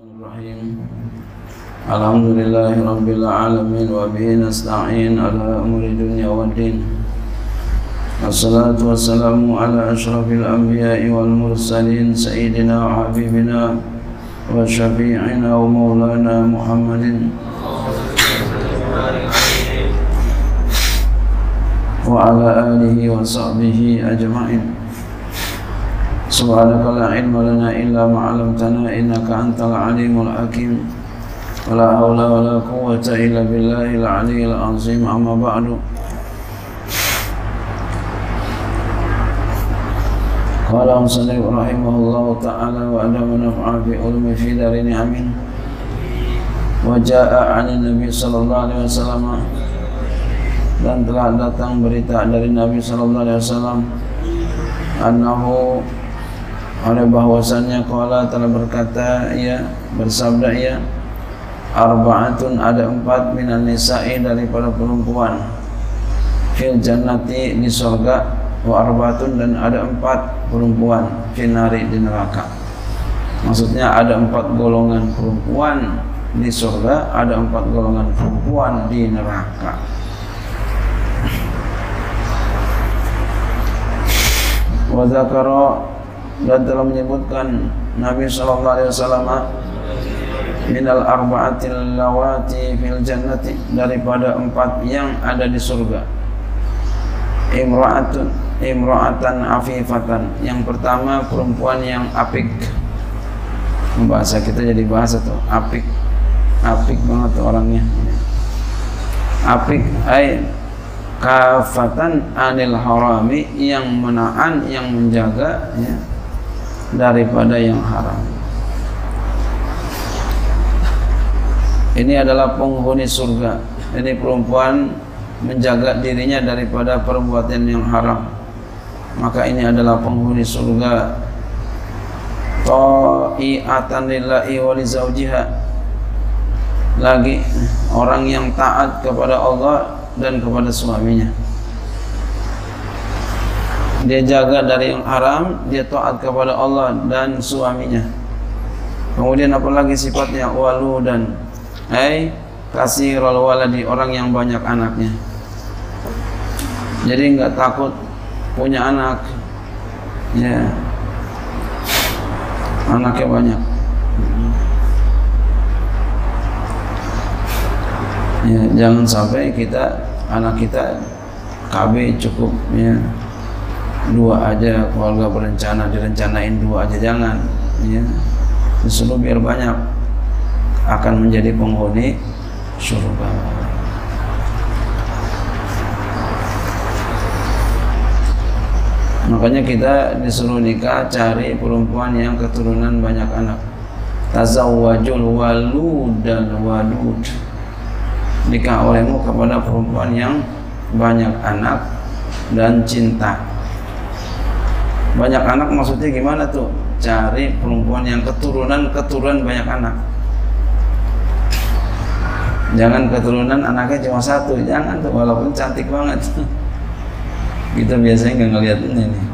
الرحيم. الحمد لله رب العالمين وبه نستعين على أمور الدنيا والدين. الصلاة والسلام على أشرف الأنبياء والمرسلين سيدنا وحبيبنا وشفيعنا ومولانا محمد. وعلى آله وصحبه أجمعين. سبحانك لا علم لنا إلا ما علمتنا إنك أنت العليم الحكيم ولا حول ولا قوة إلا بالله العلي العظيم أما بعد قال المصنف رحمه الله تعالى وأدام نفع في علم في دارين أمين وجاء عن النبي صلى الله عليه وسلم dan telah datang berita dari Nabi sallallahu alaihi wasallam annahu oleh bahwasannya kala telah berkata ya bersabda ya arbaatun ada empat minan nisa'i daripada perempuan. Fil jannati di surga wa arbaatun dan ada empat perempuan finari di neraka. Maksudnya ada empat golongan perempuan di surga ada empat golongan perempuan di neraka. Wa dzakara dan telah menyebutkan Nabi sallallahu alaihi wasallam minal arba'atil lawati fil jannati daripada empat yang ada di surga. Imra'atun imra'atan afifatan. Yang pertama perempuan yang apik. Bahasa kita jadi bahasa tuh apik. Apik banget tuh orangnya. Apik ay kafatan anil harami yang menahan yang menjaga ya, daripada yang haram. Ini adalah penghuni surga. Ini perempuan menjaga dirinya daripada perbuatan yang haram. Maka ini adalah penghuni surga. Ta'iatan lillahi wa li lagi orang yang taat kepada Allah dan kepada suaminya dia jaga dari yang haram dia taat kepada Allah dan suaminya. Kemudian apalagi sifatnya? Walu dan ai kasih waladi orang yang banyak anaknya. Jadi nggak takut punya anak. Ya. Anaknya banyak. Ya jangan sampai kita anak kita KB cukup ya dua aja keluarga berencana direncanain dua aja jangan ya. Disuruh biar banyak akan menjadi penghuni surga. Makanya kita disuruh nikah cari perempuan yang keturunan banyak anak. Tazawwajul walud dan wadud nikah olehmu kepada perempuan yang banyak anak dan cinta banyak anak maksudnya gimana tuh? Cari perempuan yang keturunan keturunan banyak anak. Jangan keturunan anaknya cuma satu jangan tuh walaupun cantik banget. Kita biasanya nggak ngeliat ini nih.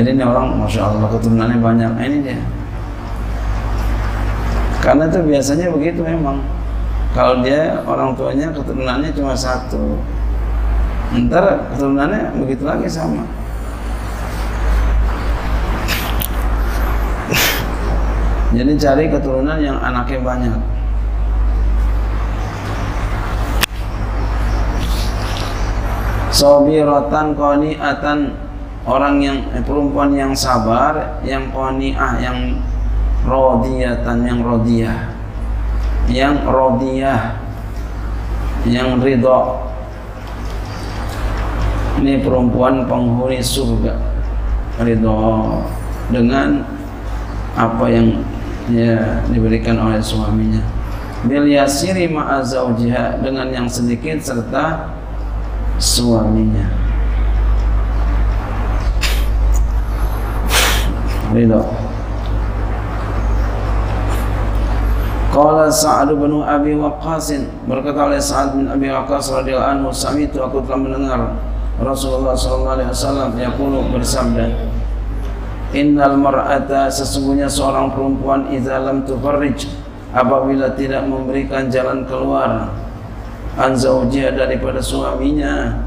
Jadi ini orang masya Allah keturunannya banyak. Nah, ini dia. Karena itu biasanya begitu memang. Kalau dia orang tuanya keturunannya cuma satu. Ntar keturunannya begitu lagi sama jadi cari keturunan yang anaknya banyak. Sobiratan qani'atan orang yang eh, perempuan yang sabar yang qani'ah yang rodiyatan yang rodiyah. Yang rodiyah yang ridho ini perempuan penghuni surga. Ridho dengan apa yang ya diberikan oleh suaminya. Bil yasiri ma'a zawjiha dengan yang sedikit serta suaminya. Ridho. Qala Sa'ad bin Abi Waqqas berkata oleh Sa'ad bin Abi Waqqas radhiyallahu anhu sami'tu aku telah mendengar Rasulullah sallallahu alaihi wasallam yaqulu bersabda innal mar'ata sesungguhnya seorang perempuan idza lam tufarrij apabila tidak memberikan jalan keluar an daripada suaminya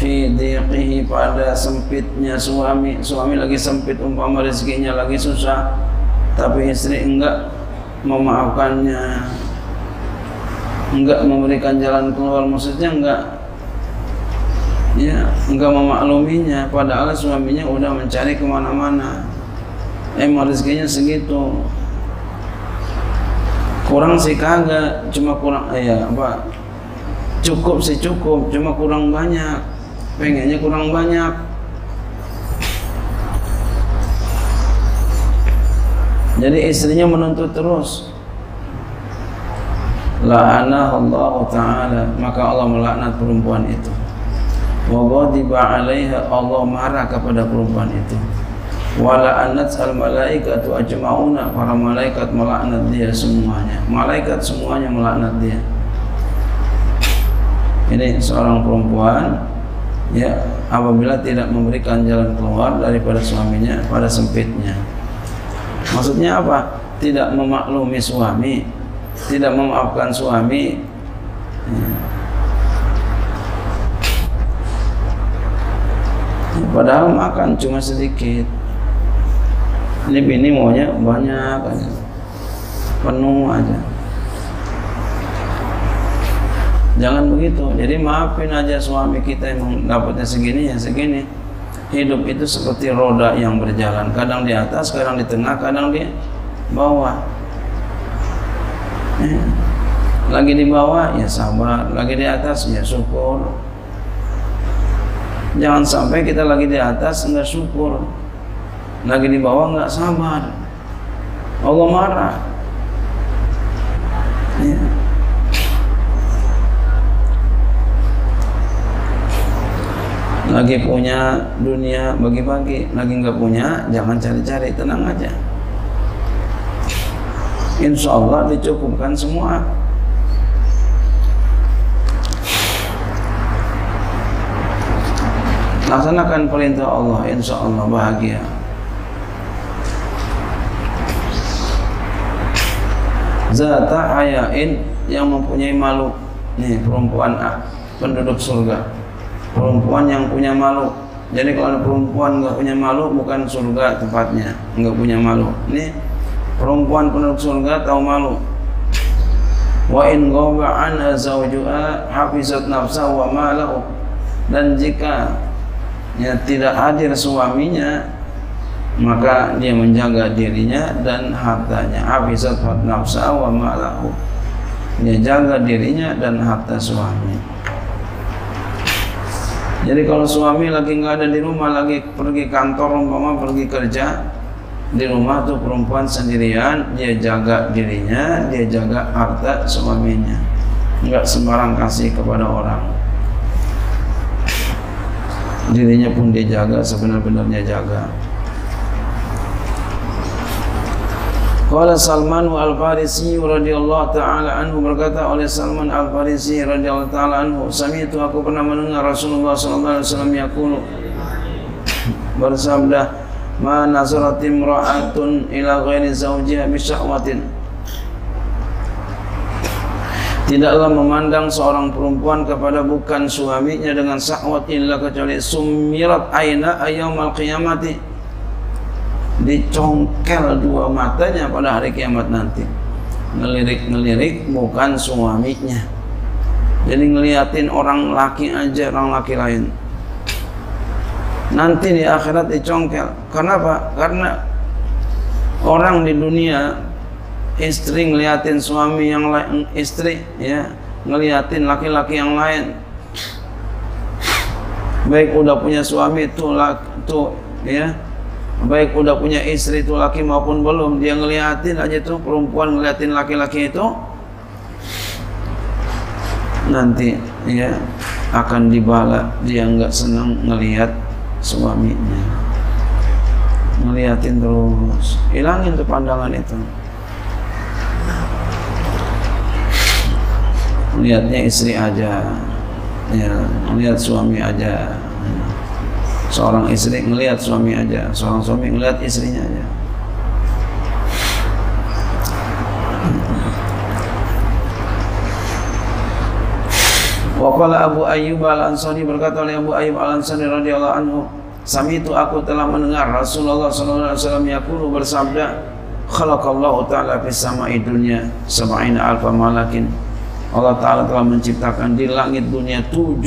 fi diqihi pada sempitnya suami suami lagi sempit umpama rezekinya lagi susah tapi istri enggak memaafkannya enggak memberikan jalan keluar maksudnya enggak ya enggak memakluminya. Padahal suaminya udah mencari ke mana-mana. Emang rezekinya segitu. Kurang sih kagak cuma kurang eh, ya apa cukup sih cukup cuma kurang banyak. Pengennya kurang banyak. Jadi istrinya menuntut terus. La'anah Allah Ta'ala. Maka Allah melaknat perempuan itu wa ghadiba 'alaiha Allah marah kepada perempuan itu. Wala anat al malaikatu ajmauna para malaikat melaknat dia semuanya. Malaikat semuanya melaknat dia. Ini seorang perempuan ya apabila tidak memberikan jalan keluar daripada suaminya pada sempitnya. Maksudnya apa? Tidak memaklumi suami tidak memaafkan suami ya. Padahal makan cuma sedikit. Ini bini maunya banyak aja. Penuh aja. Jangan begitu. Jadi maafin aja suami kita yang dapatnya segini ya segini. Hidup itu seperti roda yang berjalan. Kadang di atas kadang di tengah kadang di bawah. Eh, lagi di bawah ya sabar. Lagi di atas ya syukur Jangan sampai kita lagi di atas enggak syukur. Lagi di bawah enggak sabar. Allah marah. Ya. Lagi punya dunia bagi-bagi, lagi enggak punya jangan cari-cari, tenang aja. Insya Allah dicukupkan semua. Laksanakan perintah Allah insya Allah bahagia. Zata hayain yang mempunyai malu nih perempuan ah, penduduk surga. Perempuan yang punya malu jadi kalau perempuan nggak punya malu bukan surga tempatnya. Nggak punya malu ini perempuan penduduk surga tahu malu wa in ghaba anha zawjuha hafizat nafsa wa malahu. Dan jika ya tidak hadir suaminya maka dia menjaga dirinya dan hartanya. Hafizat nafsa wa malahu. Dia jaga dirinya dan harta suami jadi kalau suami lagi nggak ada di rumah lagi pergi kantor umpama pergi kerja di rumah tuh perempuan sendirian dia jaga dirinya dia jaga harta suaminya. Nggak sembarang kasih kepada orang dirinya pun dia jaga sebenar-benarnya jaga. Qala Salman Al-Farisi radhiyallahu taala anhu berkata oleh Salman Al-Farisi radhiyallahu taala anhu sami'tu aku pernah mendengar Rasulullah sallallahu alaihi wasallam yaqulu bersabda ma nazarat imra'atun ila ghairi zawjiha bi syahwatin Tidaklah memandang seorang perempuan kepada bukan suaminya dengan syahwat illa kecuali sumirat aina ayyamal qiyamati. Dicongkel dua matanya pada hari kiamat nanti. Ngelirik-ngelirik bukan suaminya. Jadi ngeliatin orang laki aja, orang laki lain. Nanti di akhirat dicongkel. Kenapa? Karena orang di dunia istri ngeliatin suami yang lain istri ya. Ngeliatin laki-laki yang lain. Baik udah punya suami itu tuh ya. Baik udah punya istri itu laki maupun belum dia ngeliatin aja tuh perempuan ngeliatin laki-laki itu nanti ya akan dibala. Dia nggak senang ngelihat suaminya. Ngeliatin terus. Hilangin tuh pandangan itu lihatnya istri aja. Ya lihat suami aja. Seorang istri ngelihat suami aja. Seorang suami ngelihat istrinya aja. Waqala Abu Ayyub Al-Ansari berkata oleh Abu Ayyub Al-Ansari radhiyallahu anhu, "Sami itu aku telah mendengar Rasulullah sallallahu alaihi wasallam yaqulu bersabda, khalaqallahu ta'ala fis sama'i dunya sab'ina alfa malakin." Allah Ta'ala telah menciptakan di langit dunia 70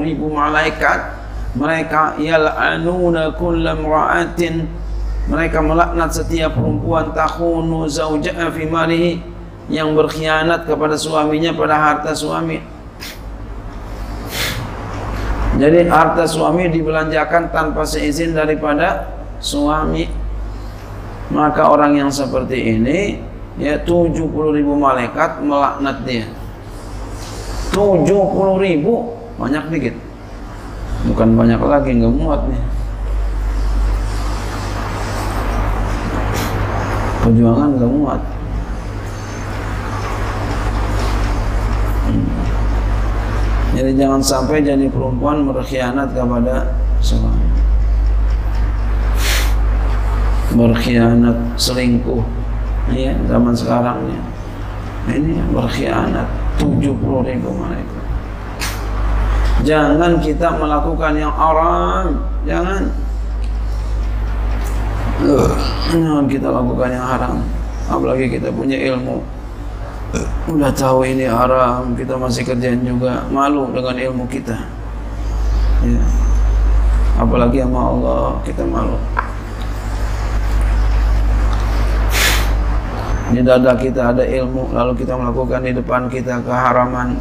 ribu malaikat mereka yal'anuna kulla ra'atin mereka melaknat setiap perempuan tahunu zauja'a fi malihi yang berkhianat kepada suaminya pada harta suami jadi harta suami dibelanjakan tanpa seizin daripada suami. Maka orang yang seperti ini ya 70 ribu malaikat melaknat dia. 70 ribu banyak dikit. Bukan banyak lagi nggak muat nih. Perjuangan nggak muat. Jadi jangan sampai jadi perempuan berkhianat kepada suami. Berkhianat, selingkuh. Ya, zaman sekarang ya. Ini berkhianat 70 ribu mereka. Jangan kita melakukan yang haram. Jangan. Jangan kita lakukan yang haram. Apalagi kita punya ilmu udah tahu ini haram kita masih kerjain juga malu dengan ilmu kita ya. apalagi sama Allah kita malu di dada kita ada ilmu lalu kita melakukan di depan kita keharaman.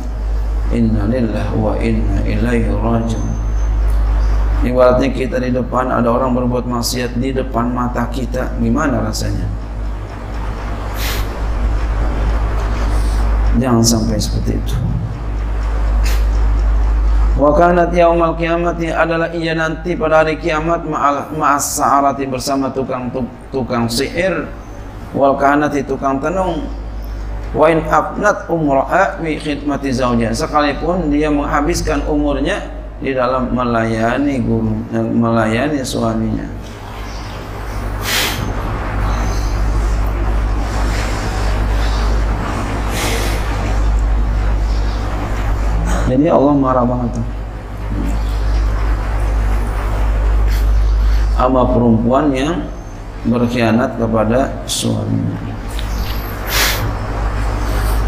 Innalillah wa inna ilaihi rajiun. Ibaratnya kita di depan ada orang berbuat maksiat di depan mata kita. Gimana rasanya? Jangan sampai seperti itu. Wa kanat yaumal kiamati adalah ia nanti pada hari kiamat ma'as sa'arati bersama tukang tukang sihir wal kanati tukang tenung. Wa in abnat umra'a bi khidmati zawjiha sekalipun dia menghabiskan umurnya di dalam melayani guru melayani suaminya. Jadi Allah marah banget tuh. Sama perempuan yang berkhianat kepada suaminya.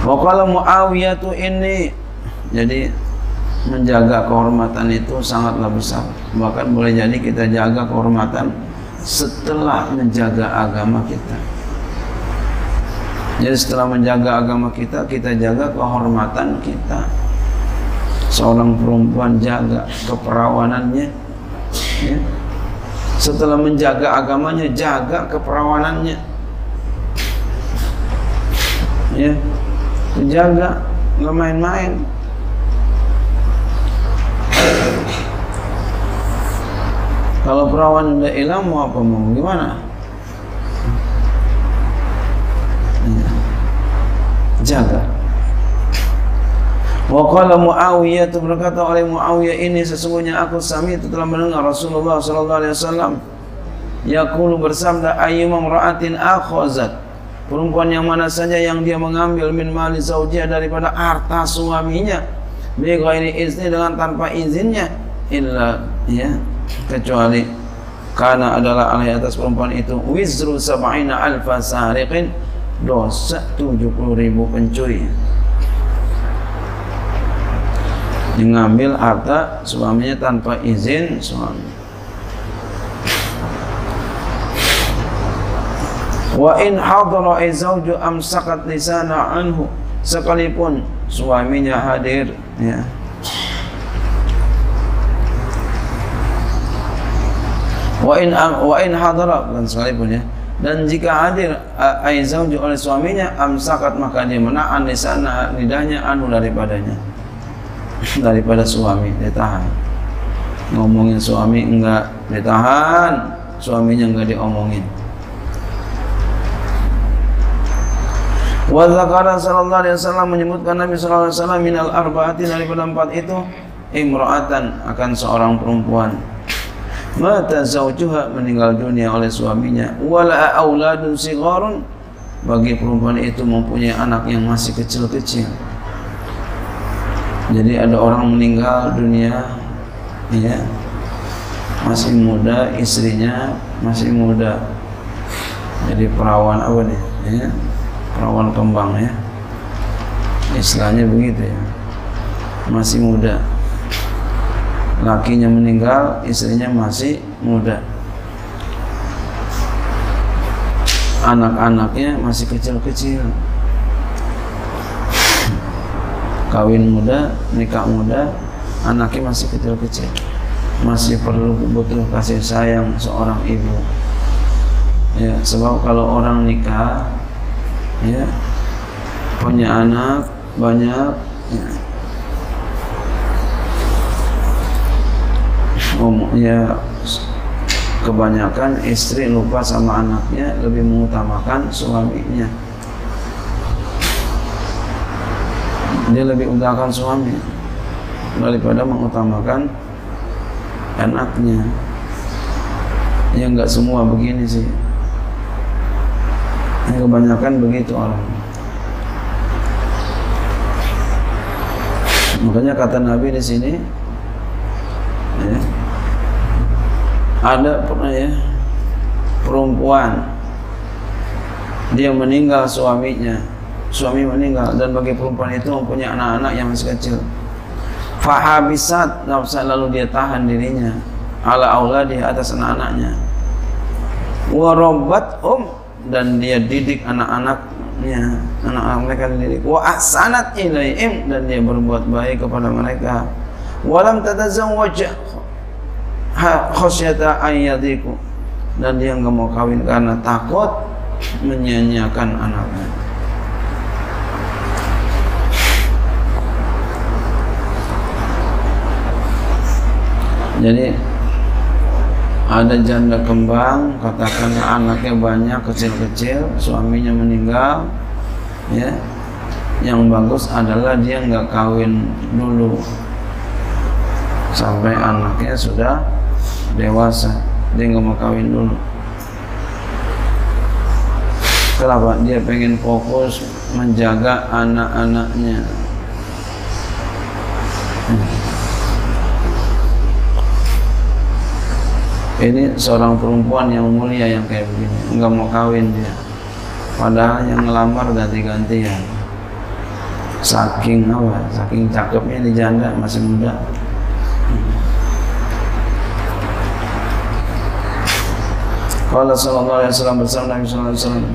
Wakala Muawiyah tuh ini jadi menjaga kehormatan itu sangatlah besar. Bahkan boleh jadi kita jaga kehormatan setelah menjaga agama kita. Jadi setelah menjaga agama kita, kita jaga kehormatan kita seorang perempuan jaga keperawanannya ya. Setelah menjaga agamanya jaga keperawanannya. Ya. Jaga nggak main-main. Kalau perawan udah hilang mau apa mau? Gimana? Ya. jaga Wa qala Muawiyah berkata oleh Muawiyah ini sesungguhnya aku sami itu telah mendengar Rasulullah sallallahu alaihi wasallam. Yaqulu bersabda ayyuma ra'atin akhazat. Perempuan yang mana saja yang dia mengambil min mali zaujiyah daripada harta suaminya bi ghairi izni dengan tanpa izinnya illa ya kecuali karena adalah alai atas perempuan itu wizru sab'ina alfa sariqin dosa 70 ribu pencuri mengambil harta suaminya tanpa izin suami. Wa in hadara zawju amsakat lisana anhu sekalipun suaminya hadir ya. Wa in wa in hadara dan sekalipun ya. Dan jika hadir aizauju oleh suaminya amsakat maka dia menahan lisana lidahnya anu daripadanya daripada suami ditahan ngomongin suami enggak. Ditahan suaminya enggak diomongin. Wa zakara sallallahu alaihi wasallam menyebutkan Nabi sallallahu alaihi wasallam minal arba'ati daripada empat itu imra'atan akan seorang perempuan. Mata zaujuha meninggal dunia oleh suaminya. Wala auladun sigharun bagi perempuan itu mempunyai anak yang masih kecil-kecil jadi ada orang meninggal dunia ya. Masih muda istrinya masih muda. Jadi perawan apa nih ya? Perawan kembang ya. Istilahnya begitu ya. Masih muda. Lakinya meninggal istrinya masih muda. Anak-anaknya masih kecil-kecil kawin muda nikah muda anaknya masih kecil-kecil. Masih perlu butuh kasih sayang seorang ibu. Ya sebab kalau orang nikah ya punya anak banyak ya, umumnya kebanyakan istri lupa sama anaknya lebih mengutamakan suaminya dia lebih utamakan suami daripada mengutamakan anaknya. Ya nggak semua begini sih. Yang kebanyakan begitu orang. Makanya kata Nabi di sini ya, ada pernah ya perempuan dia meninggal suaminya suami meninggal dan bagi perempuan itu mempunyai anak-anak yang masih kecil. Fahabisat nafsa lalu dia tahan dirinya. Ala auladi atas anak-anaknya. Warobat um dan dia didik anak-anaknya. Anak-anak mereka dididik. Wa ahsanat ilaihim dan dia berbuat baik kepada mereka. Walam tatazawwaj khasyata ayyadiku dan dia nggak mau kawin karena takut menyanyiakan anaknya jadi ada janda kembang katakan anaknya banyak kecil-kecil suaminya meninggal ya. Yang bagus adalah dia nggak kawin dulu. Sampai anaknya sudah dewasa dia nggak mau kawin dulu. Kenapa? Dia pengen fokus menjaga anak-anaknya ini seorang perempuan yang mulia yang kayak begini nggak mau kawin dia. Padahal yang ngelamar ganti-gantian. Saking apa saking cakepnya di janda masih muda. Qala sallallahu alaihi wasallam bersama Nabi sallallahu alaihi wasallam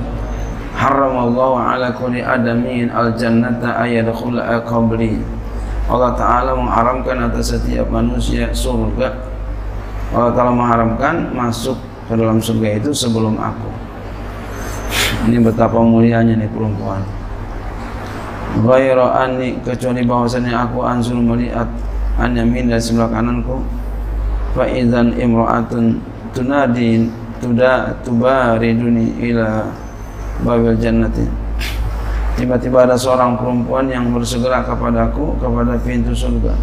Haram Allah ala kulli adamin al jannata ayadkhula qabli. Allah Ta'ala mengharamkan atas setiap manusia surga Ta'ala mengharamkan masuk ke dalam surga itu sebelum aku. Ini betapa mulianya nih perempuan. Ghairu anni kecuali bahwasanya aku ansul melihat an yamin dari sebelah kananku. Fa idzan imra'atun tunadi tuda tubariduni ila babil jannati. Tiba-tiba ada seorang perempuan yang bersegera kepadaku kepada pintu surga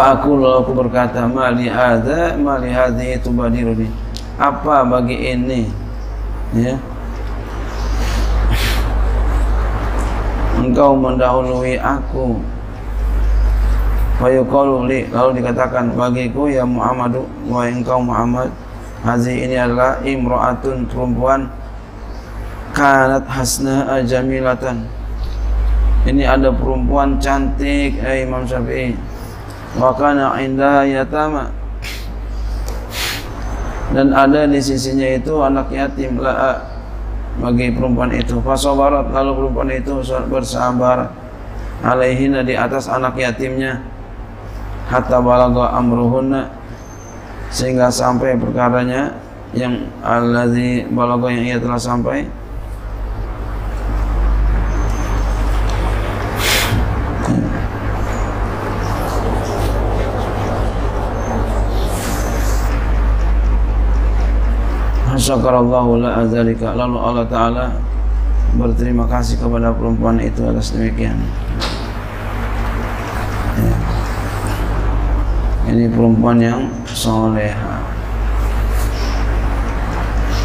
Fa'akul aku berkata mali hadza mali hadhihi tubadiruni. Apa bagi ini? Ya. Engkau mendahului aku. Fayuqalu li lalu dikatakan bagiku ya Muhammadu wa engkau Muhammad Hazi ini adalah imra'atun perempuan kanat hasna jamilatan ini ada perempuan cantik eh Imam Syafi'i wa kana inda yatama. Dan ada di sisinya itu anak yatim la bagi perempuan itu. Fasabarat lalu perempuan itu bersabar alaihina di atas anak yatimnya. Hatta balagha amruhunna. Sehingga sampai perkaranya yang alladzi balagha yang ia telah sampai Syakarallahu la azalika Lalu Allah Ta'ala berterima kasih kepada perempuan itu atas demikian. Ya. ini perempuan yang soleha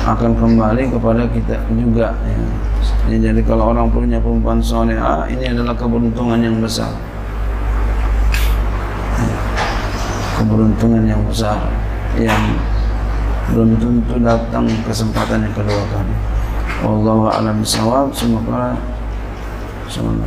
akan kembali kepada kita juga ya. jadi kalau orang punya perempuan soleha ini adalah keberuntungan yang besar. Keberuntungan yang besar yang belum tentu datang kesempatan yang kedua kali. Wallahu a'lam bishawab. Semoga semoga